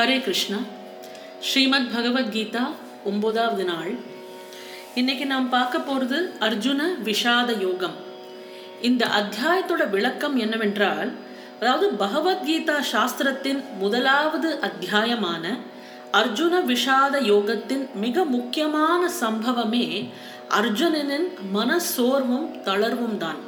ஹரே கிருஷ்ணா. ஸ்ரீமத் பகவத்கீதா ஒன்பதாவது நாள். இன்னைக்கு நாம் பார்க்க போகிறது அர்ஜுன விஷாத யோகம். இந்த அத்தியாயத்தோட விளக்கம் என்னவென்றால் அதாவது பகவத்கீதா சாஸ்திரத்தின் முதலாவது அத்தியாயமான அர்ஜுன விஷாத யோகத்தின் மிக முக்கியமான சம்பவமே அர்ஜுனனின் மனசோர்வும் தளர்வும் தான்.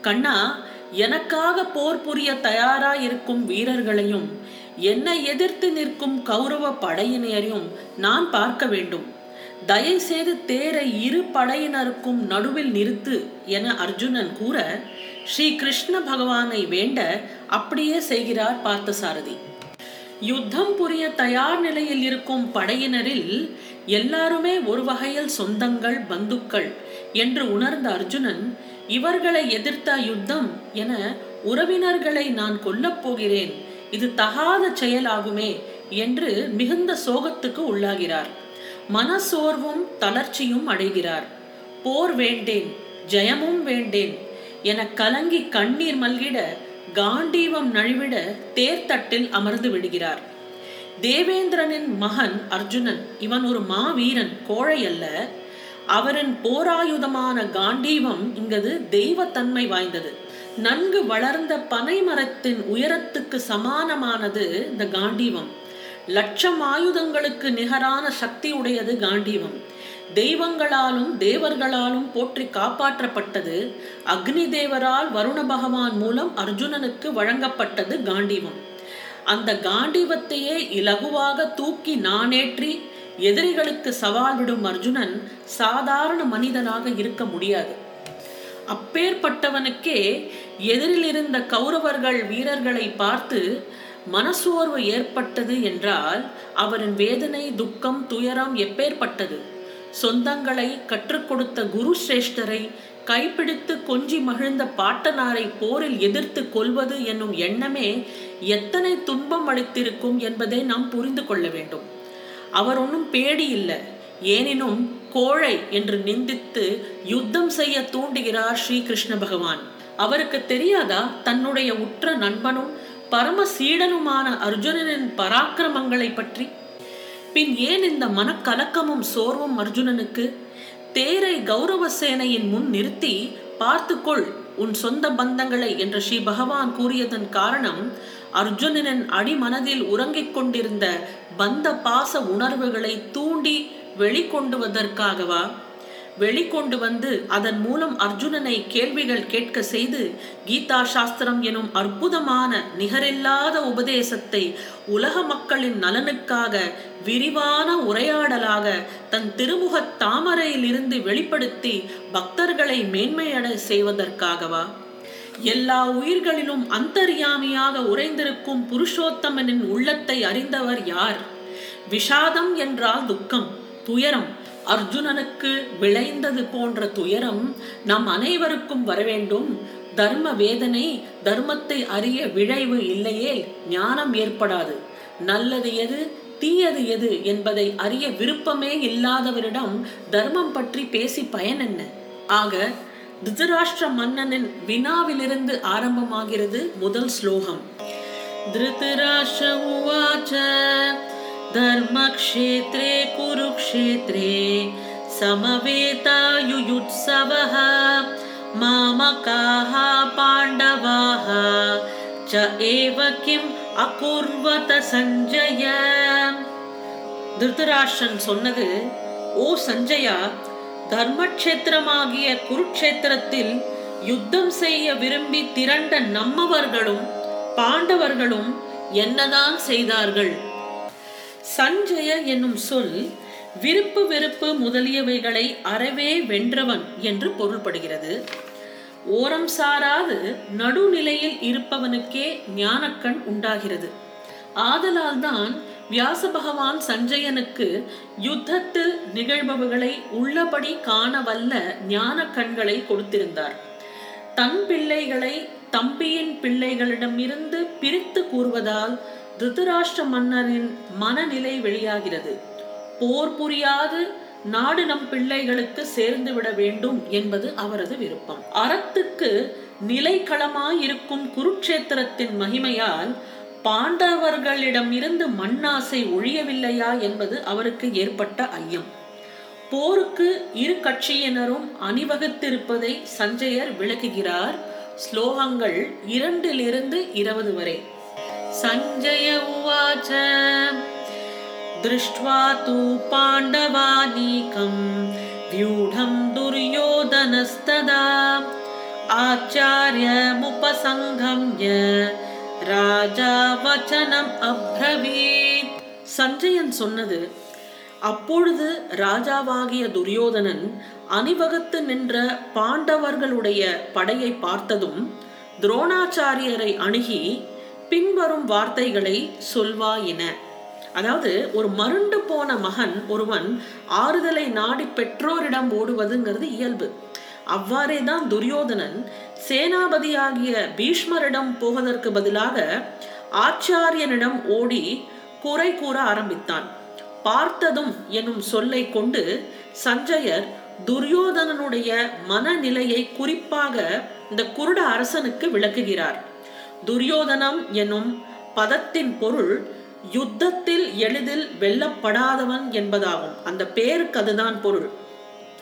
கண்ணா எனக்காக போர் புரிய தயாராக இருக்கும் வீரர்களையும் என்னை எதிர்த்து நிற்கும் கௌரவ படையினரையும் நான் பார்க்க வேண்டும். தயவு செய்து தேரை இரு படையினருக்கும் நடுவில் நிறுத்து என அர்ஜுனன் கூற ஸ்ரீ கிருஷ்ண பகவானை வேண்ட அப்படியே செய்கிறார் பார்த்தசாரதி. யுத்தம் புரிய தயார் நிலையில் இருக்கும் படையினரில் எல்லாருமே ஒரு வகையில் சொந்தங்கள் பந்துக்கள் என்று உணர்ந்த அர்ஜுனன் இவர்களை எதிர்த்த யுத்தம் என உறவினர்களை நான் கொல்லப் போகிறேன் இது தகாத செயலாகுமே என்று மிகுந்த சோகத்துக்கு உள்ளாகிறார். மனசோர்வும் தளர்ச்சியும் அடைகிறார். போர் வேண்டேன் ஜெயமும் வேண்டேன் என கலங்கி கண்ணீர் மல்கிட காண்டீவம் நழுவிட தேர்தட்டில் அமர்ந்து விடுகிறார். தேவேந்திரனின் மகன் அர்ஜுனன் இவன் ஒரு மாவீரன் கோழை அல்ல. அவரின் போராயுதமான காண்டீவம் இங்கது தெய்வத்தன்மை வாய்ந்தது. நன்கு வளர்ந்த பனை மரத்தின் உயரத்துக்கு சமானமானது இந்த காண்டீவம். லட்சம் ஆயுதங்களுக்கு நிகரான சக்தி உடையது காண்டீவம். தெய்வங்களாலும் தேவர்களாலும் போற்றி காப்பாற்றப்பட்டது. அக்னி தேவரால் வருண பகவான் மூலம் அர்ஜுனனுக்கு வழங்கப்பட்டது காண்டீவம். அந்த காண்டீவத்தையே இலகுவாக தூக்கி நானேற்றி எதிரிகளுக்கு சவால் விடும் அர்ஜுனன் சாதாரண மனிதனாக இருக்க முடியாது. அப்பேற்பட்டவனுக்கே எதிரில் இருந்த கௌரவர்கள் வீரர்களை பார்த்து மனசோர்வு ஏற்பட்டது என்றால் அவரின் வேதனை துக்கம் துயரம் எப்பேற்பட்டது? சொந்தங்களை கற்றுக் கொடுத்த குரு சிரேஷ்டரை கைப்பிடித்து கொஞ்சி மகிழ்ந்த பாட்டனாரை போரில் எதிர்த்து கொள்வது என்னும் எண்ணமே எத்தனை துன்பம் அளித்திருக்கும் என்பதை நாம் புரிந்து கொள்ள வேண்டும். அவர் ஒன்றும் பேடி இல்லை. ஏனினும் கோழை என்று நிந்தித்து யுத்தம் செய்ய தூண்டுகிறார் ஸ்ரீ கிருஷ்ண பகவான். அவருக்கு தெரியாதா? தன்னுடைய உற்ற நண்பனும் பரம சீடனுமான அர்ஜுனனின் பராக்கிரமங்களை பற்றி? பின் ஏன் இந்த மனக்கலக்கமும் சோர்வும் அர்ஜுனனுக்கு? தேரை கௌரவ சேனையின் முன் நிறுத்தி பார்த்துக்கொள் உன் சொந்த பந்தங்களை என்று ஸ்ரீ பகவான் கூறியதன் காரணம் அர்ஜுனனின் அடிமனதில் உறங்கிக் கொண்டிருந்த பந்த பாச உணர்வுகளை தூண்டி வெளிக்கொண்டுவதற்காகவா? வெளிக்கொண்டு வந்து அதன் மூலம் அர்ஜுனனை கேள்விகள் கேட்க செய்து கீதா சாஸ்திரம் எனும் அற்புதமான நிகரில்லாத உபதேசத்தை உலக மக்களின் நலனுக்காக விரிவான உரையாடலாக தன் திருமுக தாமரையிலிருந்து வெளிப்படுத்தி பக்தர்களை மேன்மையடை செய்வதற்காகவா? எல்லா உயிர்களிலும் அந்தர்யாமியாக உறைந்திருக்கும் புருஷோத்தமனின் உள்ளத்தை அறிந்தவர் யார்? விஷாதம் என்றால் துக்கம் துயரம் அர்ஜுனனுக்கு விளைந்தது போன்ற துயரம் நம் அனைவருக்கும் வரவேண்டும். தர்ம வேதனை தர்மத்தை அறிய விழைவு இல்லையே ஞானம் ஏற்படாது. நல்லது எது தீயது எது என்பதை அறிய விருப்பமே இல்லாதவரிடம் தர்மம் பற்றி பேசி பயன் என்ன? ஆக திருதராஷ்டிர மன்னனின் வினாவிலிருந்து ஆரம்பமாகிறது முதல் ஸ்லோகம். திருதராஷ்டிர உவாச்ச धर्मक्षेत्रे कुरुक्षेत्रे समवेतायुयुत्सवः मामकाः पाण्डवाः च एव किम् अकुर्वत சஞ்சய திருதராஷ்டிரன் சொன்னது ஓ சஞ்சயா தர்மக்ஷேத்திரமாகிய குருக்ஷேத்திரத்தில் யுத்தம் செய்ய விரும்பி திரண்ட நம்மவர்களும் பாண்டவர்களும் என்னதான் செய்தார்கள் சஞ்சய என்னும் சொல் விருப்பு வெறுப்பு முதலியவைகளை அறவே வென்றவன் என்று பொருள்படுகிறது. ஓரம் சாராது நடுநிலையில் இருப்பவனுக்கே ஞானக்கண் உண்டாகிறது. ஆதலால் தான் வியாச பகவான் சஞ்சயனுக்கு யுத்தத்தில் நிகழ்பவர்களை உள்ளபடி காண வல்ல ஞான கண்களை கொடுத்திருந்தார். தன் பிள்ளைகளை தம்பியின் பிள்ளைகளிடமிருந்து பிரித்து கூறுவதால் திருதராஷ்டிர மன்னரின் மனநிலை வெளியாகிறது. போர் புரியாது நாடு நம் பிள்ளைகளுக்கு சேர்ந்து விட வேண்டும் என்பது அவரது விருப்பம். அறத்துக்கு நிலைக்களமாயிருக்கும் குருட்சேத்திரத்தின் மகிமையால் பாண்டவர்களிடமிருந்து மண்ணாசை ஒழியவில்லையா என்பது அவருக்கு ஏற்பட்ட ஐயம். போருக்கு இரு கட்சியினரும் அணிவகுத்திருப்பதை சஞ்சயர் விளக்குகிறார். ஸ்லோகங்கள் இரண்டிலிருந்து இருபது வரை. சஞ்சய உவாச்ச திருஷ்ட்வா तु पाण्डवानीकं व्यूढं துரியோதனஸ்ததா आचार्यमुपसङ्गम्य ராஜா வச்சனம் அப்ரவீத் சஞ்சயன் சொன்னது அப்பொழுது ராஜாவாகிய துரியோதனன் அணிவகுத்து நின்ற பாண்டவர்களுடைய படையை பார்த்ததும் துரோணாச்சாரியரை அணுகி பின்வரும் வார்த்தைகளை சொல்வாயின அதாவது ஒரு மருண்டு போன மகன் ஒருவன் ஆறுதலை நாடி பெற்றோரிடம் ஓடுவதுங்கிறது இயல்பு. அவ்வாறே தான் துரியோதனன் சேனாபதியாகிய பீஷ்மரிடம் போவதற்கு பதிலாக ஆச்சாரியனிடம் ஓடி குறை கூற ஆரம்பித்தான். பார்த்ததும் எனும் சொல்லை கொண்டு சஞ்சயர் துரியோதனனுடைய மனநிலையை குறிப்பாக இந்த குருட அரசனுக்கு விளக்குகிறார். துரியோதனம் எனும் பதத்தின் பொருள் யுத்தத்தில் எளிதில் வெல்லப்படாதவன் என்பதாகும். அந்த பேருக்கு அதுதான் பொருள்.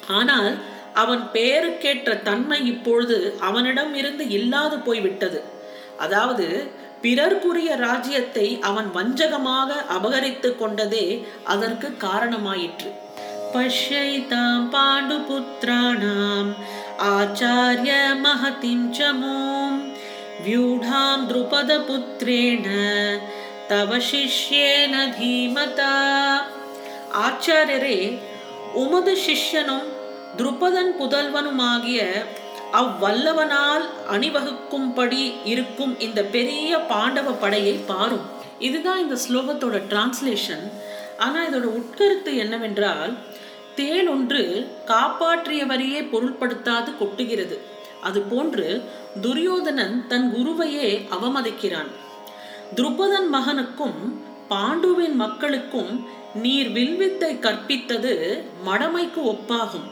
ஆனால் அவன் பெயருக்கேற்ற தன்மை இப்பொழுது அவனிடம் இருந்து இல்லாது போய்விட்டது. அதாவது பிறர்க்குரிய ராஜ்யத்தை அவன் வஞ்சகமாக அபகரித்து கொண்டதே அதற்கு காரணமாயிற்று. பஷ்யைதாம் பாண்டுபுத்திராணாம் ஆச்சாரிய மகதிம் சமூம் व्यूढां புத்திரேண தவ சிஷ்யேன தீமதா ஆச்சாரியரே உமது சிஷ்யனும் துருபதன் புதல்வனுமாகிய அவ்வல்லவனால் அணிவகுக்கும்படி இருக்கும் இந்த பெரிய பாண்டவ படையை பாரும். இதுதான் இந்த ஸ்லோகத்தோட டிரான்ஸ்லேஷன் ஆனால் இதோட உட்கருத்து என்னவென்றால் தேல் ஒன்று காப்பாற்றியவரையே பொருள்படுத்தாது கொட்டுகிறது. அது போன்று துரியோதனன் தன் குருவையே அவமதிக்கிறான். துருபதன் மகனுக்கும் பாண்டுவின் மக்களுக்கும் நீர் வில்வித்தை கற்பித்தது மடமைக்கு ஒப்பாகும்.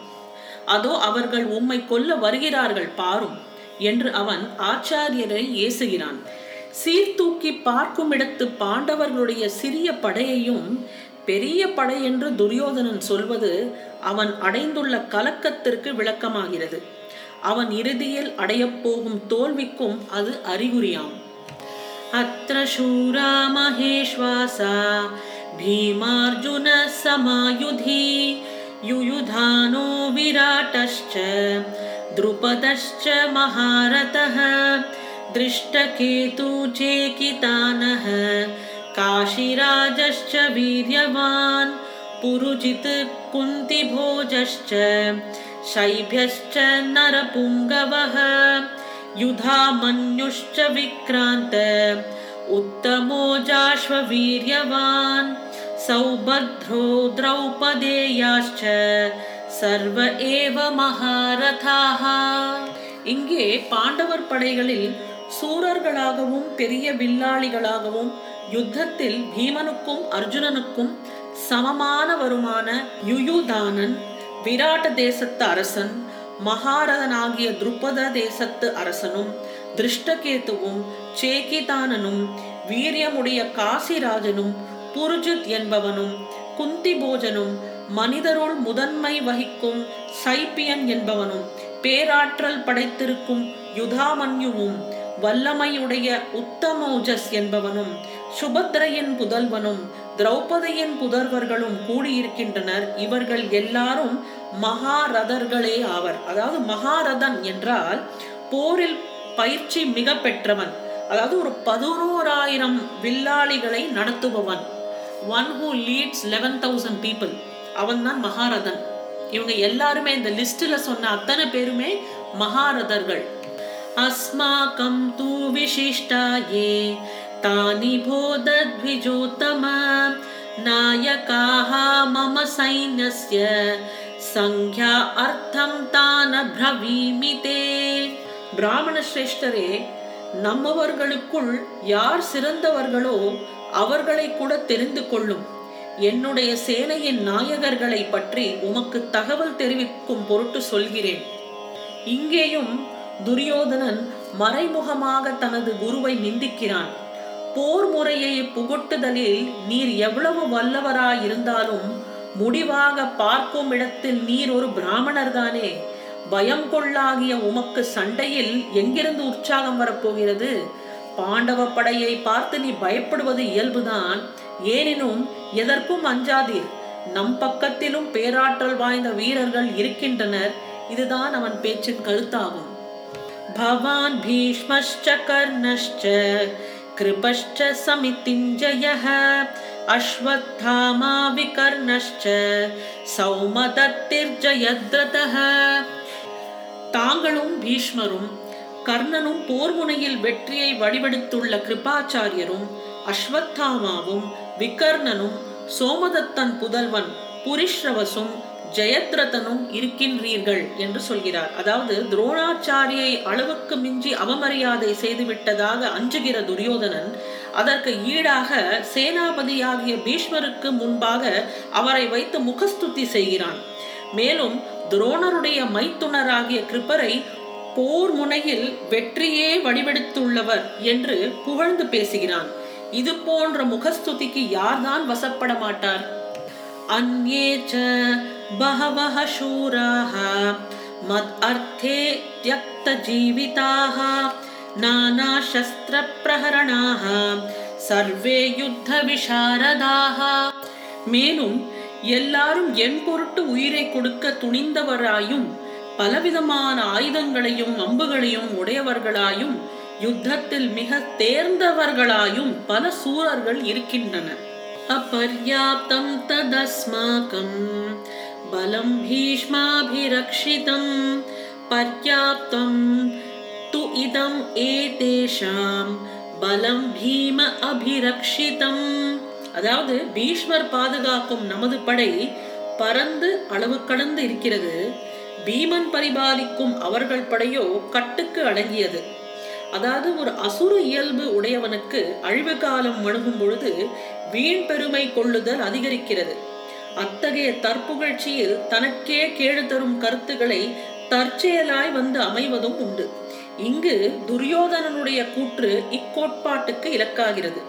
அதோ அவர்கள் உம்மை கொல்ல வருகிறார்கள் பாரும் என்று அவன் ஆச்சாரியரை ஏசுகிறான். சீர்தூக்கி பார்க்கும் இடத்து பாண்டவர்களுடைய சிறிய படையையும் பெரிய படை என்று துரியோதனன் சொல்வது அவன் அடைந்துள்ள கலக்கத்திற்கு விளக்கமாகிறது. அவன் இறுதியில் அடையப் போகும் தோல்விக்கும் அது அறிகுறியாம் அத்திர शूरा महेश्वासा भीमार्जुन समायुधि युयुधानो विराटश्च द्रुपदश्च महारथः दृष्टकेतु चेकितानः काशीराजश्च वीर्यवान् पुरुजित् कुन्तिभोजश्च शैभ्यश्च नरपुङ्गवः युधामन्युश्च विक्रान्त उत्तमो जाश्ववीर्यवान् सौभद्रो द्रौपदेयाश्च சர்வ ஏவ மகாரதாகா இங்கே பாண்டவர் படைகளில் சூரர்களாகவும் பெரிய வில்லாளிகளாகவும் யுத்தத்தில் பீமனுக்கும் அர்ஜுனனுக்கும் சமமானவருமான யுயுதானன் விராட்ட தேசத்து அரசன் மகாரதனாகிய துருபத தேசத்து அரசனும் திருஷ்டகேத்துவும் சேகிதானனும் வீரியமுடைய காசிராஜனும் புருஜித் என்பவனும் குந்தி போஜனும் மனிதருள் முதன்மை வகிக்கும் சைப்பியன் என்பவனும் பேராற்றல் படைத்திருக்கும் யுதாமன்யுவும் வல்லமையுடைய உத்தமோஜஸ் என்பவனும் சுபத்ரையின் புதல்வனும் திரௌபதியின் புதர்வர்களும் கூடியிருக்கின்றனர். இவர்கள் எல்லாரும் மகாரதர்களே ஆவர். அதாவது மகாரதன் என்றால் போரில் பயிற்சி மிக பெற்றவன் அதாவது ஒரு பதினோராயிரம் வில்லாளிகளை நடத்துபவன். One who leads eleven thousand people அவன் தான் மகாரதன். இவங்க எல்லாருமே இந்த லிஸ்ட்ல சொன்ன அத்தனை பேருமே மகாரதர்கள். அஸ்மாக்கம் தூ तानि தானி போதத்விஜோத்தம நாயகாः மம சைன்யஸ்ய சங்க்யா அர்த்தம் தான பிரவீமிதே பிராமண சிரேஷ்டரே நம்மவர்களுக்குள் யார் சிறந்தவர்களோ அவர்களை கூட தெரிந்து கொள்ளும். என்னுடைய சேனையின் நாயகர்களை பற்றி உமக்கு தகவல் தெரிவிக்கும் பொருட்டு சொல்கிறேன். இங்கேயும் துரியோதனன் மறைமுகமாக தனது குருவை நிந்திக்கிறான். போர் முறையை புகட்டுதலில் நீர் எவ்வளவு வல்லவராயிருந்தாலும் முடிவாக பார்க்கும் இடத்தில் நீர் ஒரு பிராமணர் தானே பயம் கொள்ளாகிய உமக்கு சண்டையில் எங்கிருந்து உற்சாகம் வரப்போகிறது? பாண்டவ படையை பார்த்து நீ பயப்படுவது இயல்புதான். ஏனினும் எதற்கும் அஞ்சாதீர். நம் பக்கத்திலும் பேராற்றல் வாய்ந்த வீரர்கள் இருக்கின்றனர். இதுதான் அவன் பேச்சின் கருத்தாகும். பவான் பீஷ்மஷ்ட கர்ணஷ்ட कृपश्च समितिञ्जयः अश्वत्थामा विकर्णश्च सौमदत्तिर्जयद्रथः தாங்களும் பீஷ்மரும் கர்ணனும் போர் முனையில் வெற்றியை வடிவெடுத்துள்ள கிருபாச்சாரியரும் அஸ்வத்தாமாவும் விகர்ணனும் சோமதத்தன் புதல்வன் புரிஷ்ரவசும் ஜெயத்ரதனும் இருக்கின்றீர்கள் என்று சொல்கிறார். அதாவது துரோணாச்சாரியை அளவுக்கு மிஞ்சி அவமரியாதை செய்துவிட்டதாக அஞ்சுகிற துரியோதனன் அதற்கு ஈடாக சேனாபதியாகிய பீஷ்மருக்கு முன்பாக அவரை வைத்து முகஸ்துத்தி செய்கிறான். மேலும் துரோணருடைய மைத்துணராகிய கிருப்பரை போர் முனையில் வெற்றியே வடிவெடுத்துள்ளவர் என்று புகழ்ந்து பேசுகிறான். இது போன்ற முகஸ்துதிக்கு யார்தான் வசப்பட மாட்டார்? அந்நேச்ச बहवः शूराः मदर्थे त्यक्तजीविताः नानाशस्त्रप्रहरणाः सर्वे யுத்தவிசாரதாக மேலும் எல்லாரும் என் பொருட்டு உயிரை கொடுக்க துணிந்தவராயும் பலவிதமான ஆயுதங்களையும் அம்புகளையும் உடையவர்களாயும் யுத்தத்தில் மிக தேர்ந்தவர்களாயும் பல சூரர்கள் இருக்கின்றனர் अपर्याप्तं तदस्माकं बलं भीष्माभिरक्षितं पर्याप्तं तु इदम् एतेषां பலம் பீம அபிரக்ஷிதம் அதாவது பீஷ்மர் பாதுகாக்கும் நமது படை பறந்து அளவு கடந்து இருக்கிறது பீமன் பரிபாலிக்கும் அவர்கள் படையோ கட்டுக்கு அடங்கியது அதாவது ஒரு அசுர இயல்பு உடையவனுக்கு அழிவு காலம் அணுகும் பொழுது வீண் பெருமை கொள்ளுதல் அதிகரிக்கிறது அத்தகைய தற்புகழ்ச்சியில் தனக்கே கேடு தரும் கருத்துக்களை தற்செயலாய் வந்து அமைவதும் உண்டு. இங்கு துரியோதனனுடைய கூற்று இக்கோட்பாட்டுக்கு இலக்காகிறது.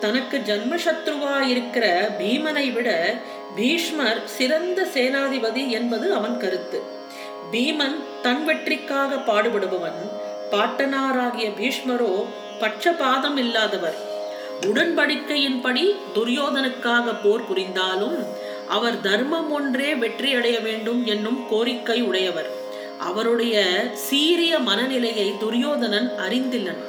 தனக்கு ஜன்மசத்ருவாயிருக்கிற பீமனை விட பீஷ்மர் சிறந்த சேனாதிபதி என்பது அவன் கருத்து. பீமன் தன் வெற்றிக்காக பாடுபடுபவன் பாட்டனாராகிய பீஷ்மரோ பட்சபாதம் இல்லாதவர். உடன்படிக்கையின்படி துரியோதனுக்காக போர் புரிந்தாலும் அவர் தர்மம் ஒன்றே வெற்றி அடைய வேண்டும் என்னும் கோரிக்கை உடையவர். அவருடைய சீரிய மனநிலையை துரியோதனன் அறிந்தில்லன்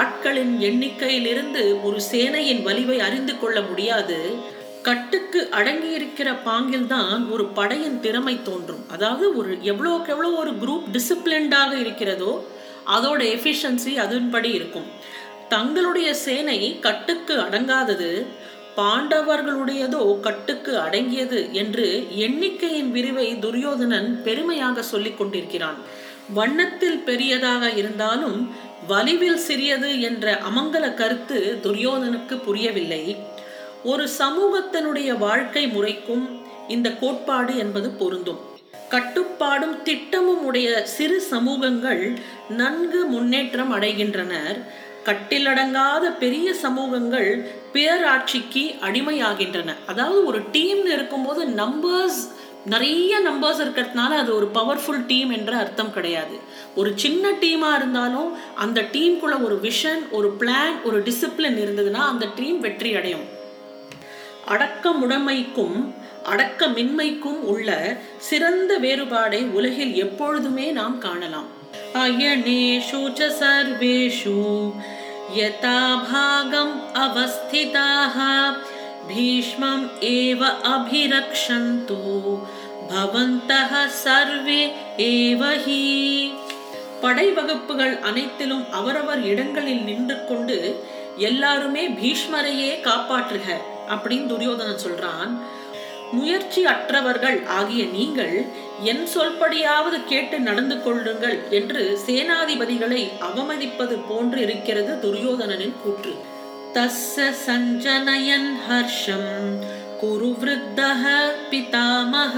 ஆட்களின் எண்ணிக்கையிலிருந்து ஒரு சேனையின் வலிவை அறிந்து கொள்ள முடியாது. கட்டுக்கு அடங்கியிருக்கிற பாங்கில்தான் ஒரு படையின் திறமை தோன்றும். அதாவது ஒரு எவ்வளோக்கு எவ்வளோ ஒரு குரூப் டிசிப்ளின்டாக இருக்கிறதோ அதோட எஃபிஷியன்சி அதன்படி இருக்கும். தங்களுடைய சேனை கட்டுக்கு அடங்காதது பாண்டவர்களுடையதோ கட்டுக்கு அடங்கியது என்று எண்ணிக்கையின் விரிவை துரியோதனன் பெருமையாக சொல்லிக் கொண்டிருக்கிறான். வண்ணத்தில் பெரியதாக இருந்தாலும் வலிவில் சிறியது என்ற அமங்கல கருத்து துரியோதனுக்கு புரியவில்லை. ஒரு சமூகத்தினுடைய வாழ்க்கை முறைக்கும் இந்த கோட்பாடு என்பது பொருந்தும். கட்டுப்பாடும் திட்டமும் உடைய சிறு சமூகங்கள் நன்கு முன்னேற்றம் அடைகின்றனர். கட்டிலடங்காத பெரிய சமூகங்கள் பேராட்சிக்கு அடிமையாகின்றன. அதாவது ஒரு டீம்னு இருக்கும்போது நம்பர்ஸ் நிறைய நம்பர்ஸ் இருக்கிறதுனால அது ஒரு பவர்ஃபுல் டீம் என்ற அர்த்தம் கிடையாது. ஒரு சின்ன டீமாக இருந்தாலும் அந்த டீமுக்குள்ள ஒரு விஷன் ஒரு பிளான் ஒரு டிசிப்ளின் இருந்ததுன்னா அந்த டீம் வெற்றி அடையும். அடக்கமுடைமைக்கும் அடக்கமின்மைக்கும் உள்ள சிறந்த வேறுபாடை உலகில் எப்பொழுதுமே நாம் காணலாம். अयनेषु च सर्वेषु यथा भागम् अवस्थिताः भीष्मम् एव अभिरक्षन्तु भवन्तः सर्वे एव हि படை வகுப்புகள் அனைத்திலும் அவரவர் இடங்களில் நின்று கொண்டு எல்லாருமே பீஷ்மரையே காப்பாற்றுக அப்படின்னு துரியோதனன் சொல்றான் முயற்சி அற்றவர்கள் ஆகிய நீங்கள் என் சொல்படியாவது கேட்டு நடந்து கொள்ளுங்கள் என்று சேனாதிபதிகளை அவமதிப்பது போன்று இருக்கிறது துரியோதனனின் கூற்று. தஸ்ஸ சஞ்சனயன் ஹர்ஷம் குருவிருத்தः பிதாமக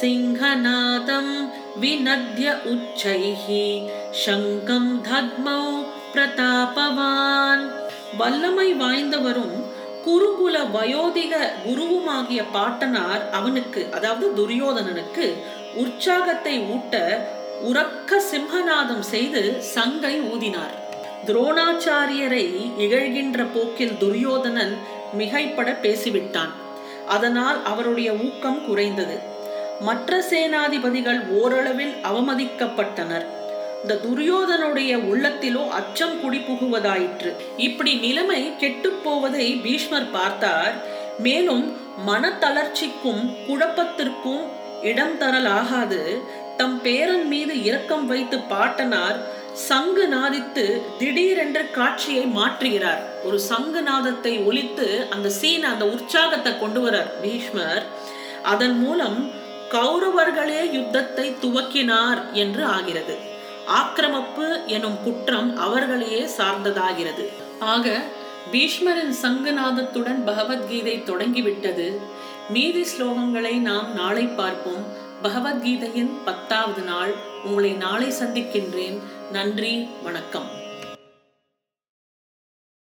சிங்கநாதம் வினத்ய உச்சைः சங்கம் தத்மௌ பிரதாபவான். வல்லமை வாய்ந்தவரும் குருகுல வயோதிக குருவுமாகிய பாட்டனார் அவனுக்கு அதாவது துரியோதனனுக்கு உற்சாகத்தை ஊட்ட உறக்க சிம்மநாதம் செய்து சங்கை ஊதினார். துரோணாச்சாரியரை இகழ்கின்ற போக்கில் துரியோதனன் மிகைப்பட பேசிவிட்டான். அதனால் அவருடைய ஊக்கம் குறைந்தது. மற்ற சேனாதிபதிகள் ஓரளவில் அவமதிக்கப்பட்டனர். இந்த துரியோதனுடைய உள்ளத்திலோ அச்சம் குடிபுகுவதாயிற்று இப்படி நிலைமை கெட்டுப் போவதை பீஷ்மர் பார்த்தார். மேலும் மனத்தளர்ச்சிக்கும் குழப்பத்திற்கும் இடம் தரலாகாது. தம் பேரன் மீது இரக்கம் வைத்து பாட்டனார் சங்கு நாதித்து திடீரென்ற காட்சியை மாற்றுகிறார். ஒரு சங்கு நாதத்தை ஒலித்து அந்த சீன் அந்த உற்சாகத்தை கொண்டு வரார் பீஷ்மர். அதன் மூலம் கௌரவர்களே யுத்தத்தை துவக்கினார் என்று ஆகிறது. ஆக்கிரமிப்பு எனும் குற்றம் அவர்களையே சார்ந்ததாகிறது. ஆக பீஷ்மரின் சங்குநாதத்துடன் பகவத்கீதை தொடங்கிவிட்டது. மீதி ஸ்லோகங்களை நாம் நாளை பார்ப்போம். பகவத்கீதையின் பத்தாவது நாள். உங்களை நாளை சந்திக்கின்றேன். நன்றி வணக்கம்.